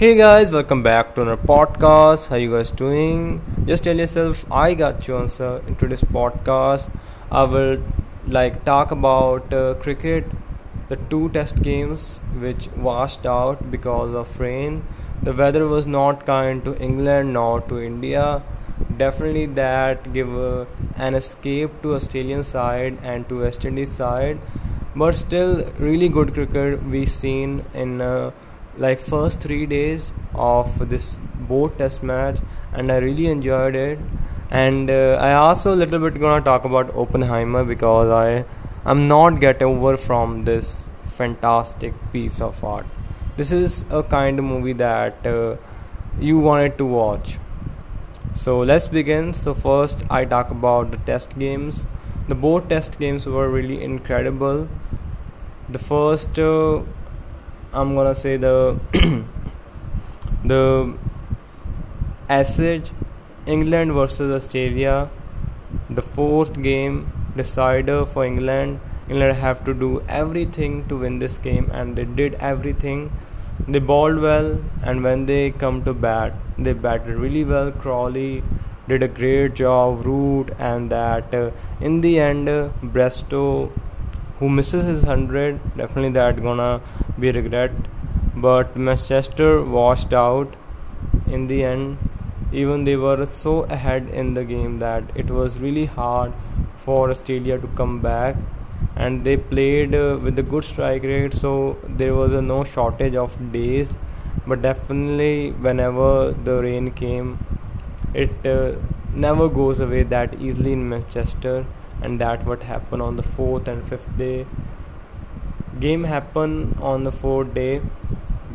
Hey guys, welcome back to another podcast. How you guys doing? Just tell yourself I got you answer in today's podcast. I will like talk about uh, cricket, the two test games which washed out because of rain. The weather was not kind to England nor to India. Definitely that give uh, an escape to Australian side and to West Indies side, but still really good cricket we seen in. Uh, like first three days of this boat test match and i really enjoyed it. And uh, i also a little bit gonna talk about oppenheimer because i i'm not get over from this fantastic piece of art. This is a kind of movie that uh, you wanted to watch. So let's begin. So first i talk about the test games. The both test games were really incredible. The first uh, I'm gonna say the the Ashes England versus Australia the fourth game decider for England. England have to do everything to win this game and they did everything. They bowled well and when they come to bat they batted really well. Crawley did a great job Root and that. Uh, in the end uh, Bairstow who misses his 100 definitely that gonna be regret. But manchester washed out in the end. Even they were so ahead in the game that it was really hard for australia to come back. And they played uh, with a good strike rate so there was no shortage of days. But definitely whenever the rain came it uh, never goes away that easily in manchester and that what happened on the fourth and fifth day. Game happened on the fourth day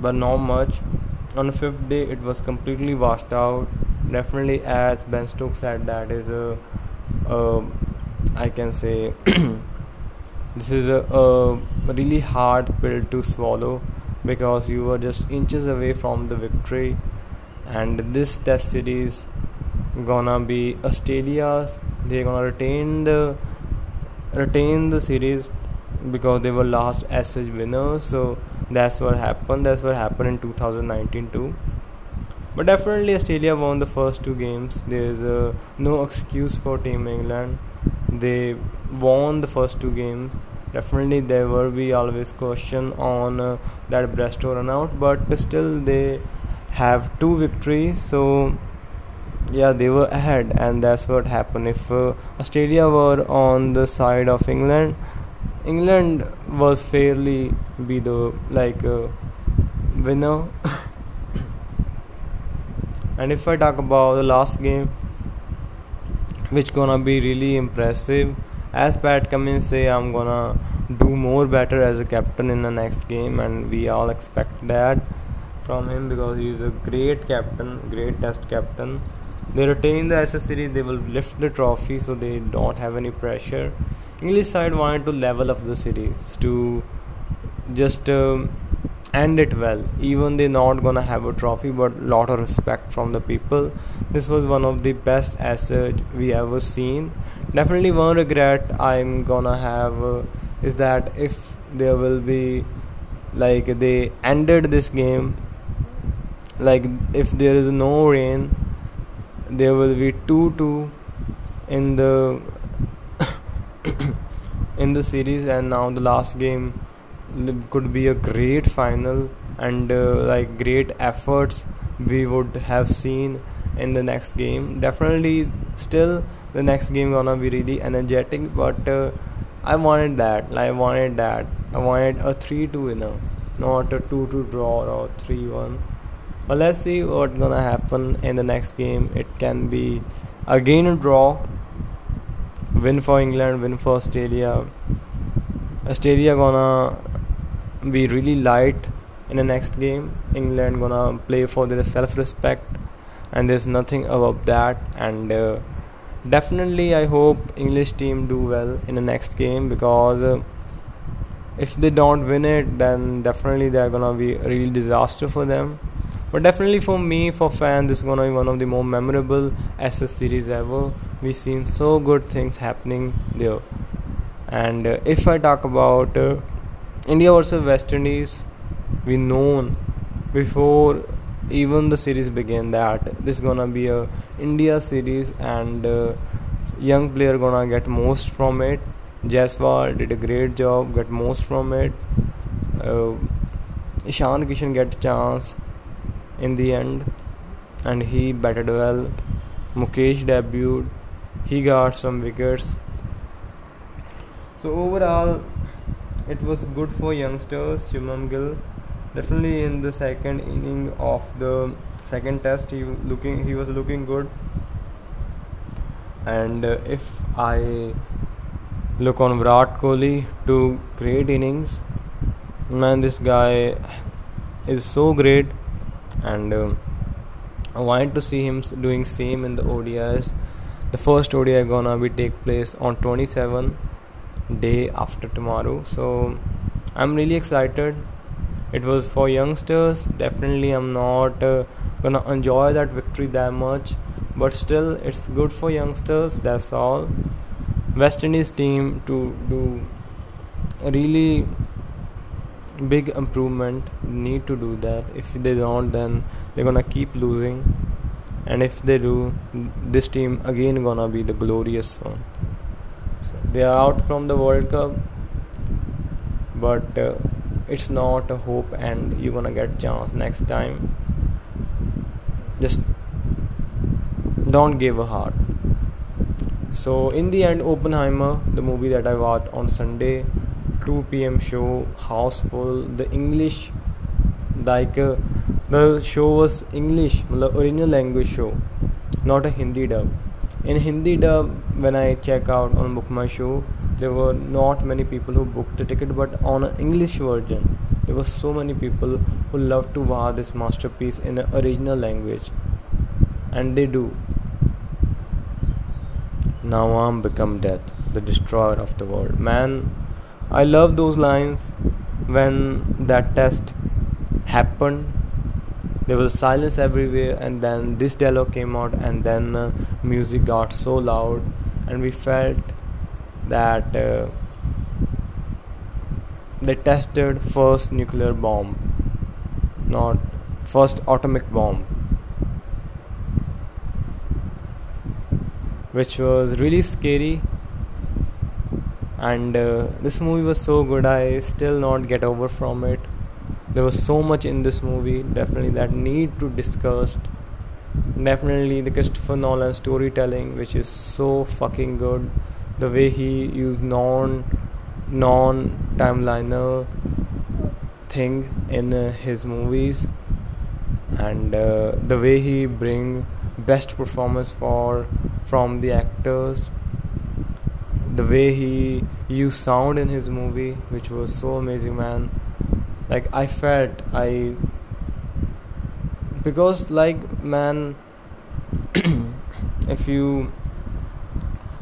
but not much. On the fifth day it was completely washed out. Definitely as ben stokes said that is a, a i can say this is a, a really hard pill to swallow because you were just inches away from the victory. And this test series gonna be australia's they're gonna retain the retain the series because they were last Ashes winners. So that's what happened. That's what happened in 2019 too. But definitely Australia won the first two games. There's uh, no excuse for Team England. They won the first two games. Definitely there will be always question on uh, that Bairstow run out, but still they have two victories. So yeah they were ahead and that's what happened. If uh, australia were on the side of england england was fairly be the like uh, winner. And if i talk about the last game which gonna be really impressive as pat cummins say i'm gonna do more better as a captain in the next game and we all expect that from him because he's a great captain great test captain they retain the series, they will lift the trophy so they don't have any pressure. English side wanted to level up the series to just um, end it well. Even they're not gonna have a trophy, but lot of respect from the people. This was one of the best Ashes we ever seen. Definitely one regret I'm gonna have uh, is that if there will be like they ended this game like if there is no rain there will be 2 2 in the in the series and now the last game could be a great final and uh, like great efforts we would have seen in the next game. Definitely still the next game gonna be really energetic but uh, i wanted that. I wanted that. I wanted a 3-2 winner not a 2-2 draw or 3-1 but let's see what's gonna happen in the next game. It can be again a draw, win for England, win for Australia. Australia gonna be really light in the next game. England gonna play for their self-respect, and there's nothing above that. And uh, definitely, I hope English team do well in the next game because. Uh, if they don't win it, then definitely they're gonna be a real disaster for them but definitely for me for fans this is gonna be one of the more memorable Ashes series ever we've seen so good things happening there and uh, if I talk about uh, India versus West Indies we known before even the series began that this is gonna be a India series and uh, young player gonna get most from it. Jaiswal did a great job, get most from it. Uh, Ishan Kishan get chance in the end, and he batted well. Mukesh debuted, he got some wickets. So overall, it was good for youngsters. Shubman Gill definitely in the second inning of the second test he looking he was looking good and uh, if I look on Virat Kohli to great innings man this guy is so great and uh, I wanted to see him doing same in the ODIs the first ODI gonna be take place on 27 day after tomorrow. So I'm really excited. It was for youngsters. Definitely I'm not uh, gonna enjoy that victory that much. But still it's good for youngsters that's all. West indies team to do really big improvement need to do that. If they don't then they're gonna keep losing. And if they do this team again gonna be the glorious one. So they are out from the world cup but uh, it's not a hope and you're gonna get chance next time. Just don't give a heart. So in the end oppenheimer the movie that i watched on sunday 2 p.m show houseful the english like uh, the show was english the original language show not a hindi dub. In hindi dub when i check out on BookMyShow there were not many people who booked the ticket but on an english version there were so many people who loved to watch this masterpiece in the original language. And they do. Now I'm become death, the destroyer of the world. Man, I love those lines when that test happened. There was silence everywhere, and then this dialogue came out, and then uh, music got so loud, and we felt that uh, they tested first nuclear bomb, not first atomic bomb. which was really scary and uh, this movie was so good i still not get over from it. There was so much in this movie definitely that need to discuss. Definitely the christopher nolan storytelling which is so fucking good. The way he used non non timeliner thing in uh, his movies. And uh, the way he bring best performance for from the actors the way he used sound in his movie which was so amazing man. Like i felt i because like man if you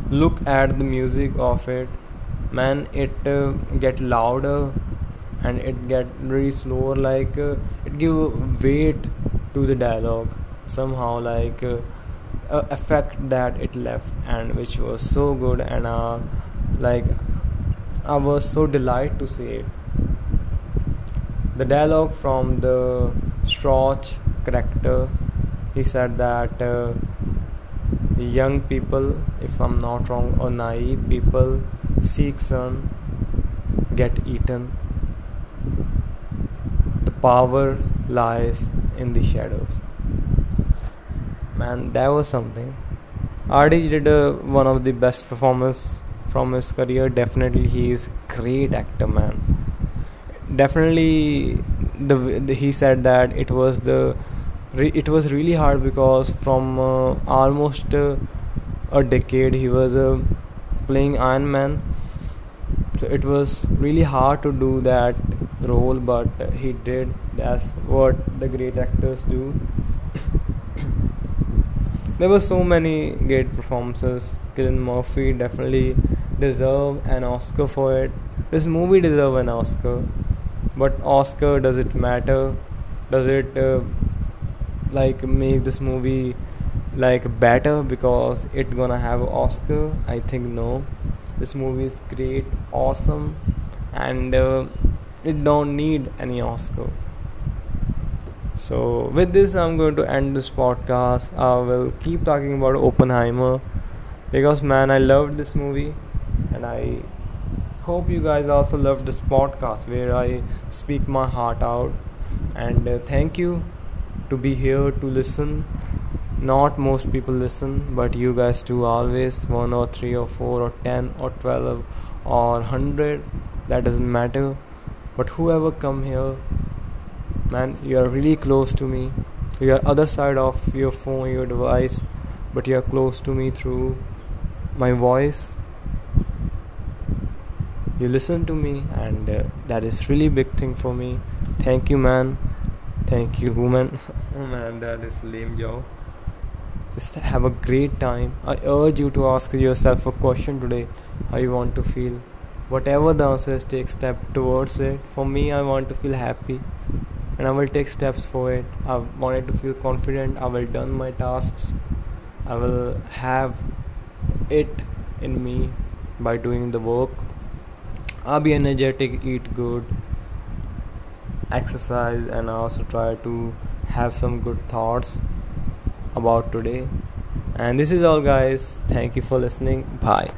look at the music of it man it uh, get louder and it get really slower like uh, it give weight to the dialogue somehow like uh, effect that it left and which was so good and uh, like I was so delighted to see it. The dialogue from the Strauss character, he said that uh, young people, if I'm not wrong, or naive people, seek sun, get eaten. The power lies in the shadows man that was something. RD did a, one of the best performance from his career. Definitely he is great actor man. Definitely the, the he said that it was the re, it was really hard because from uh, almost uh, a decade he was uh, playing Iron Man. So it was really hard to do that role but he did. That's what the great actors do there were so many great performances. Cillian Murphy definitely deserve an Oscar for it. This movie deserve an Oscar, but Oscar does it matter? Does it uh, like make this movie like better because it gonna have an Oscar? I think no. This movie is great, awesome, and uh, it don't need any Oscar. So, with this, I'm going to end this podcast. I will keep talking about Oppenheimer because, man, I loved this movie and I hope you guys also loved this podcast where I speak my heart out. And uh, thank you to be here to listen. Not most people listen, but you guys do always one or three or four or ten or twelve or hundred. That doesn't matter. But whoever come here man you are really close to me. You are other side of your phone your device but you are close to me through my voice. You listen to me and uh, that is really big thing for me. Thank you man. Thank you woman. Oh man that is lame job just have a great time. I urge you to ask yourself a question today. How you want to feel whatever the answer is take step towards it. For me i want to feel happy and I will take steps for it. I wanted to feel confident. I will done my tasks. I will have it in me by doing the work. I'll be energetic, eat good, exercise, and I also try to have some good thoughts about today. And this is all, guys. Thank you for listening. Bye.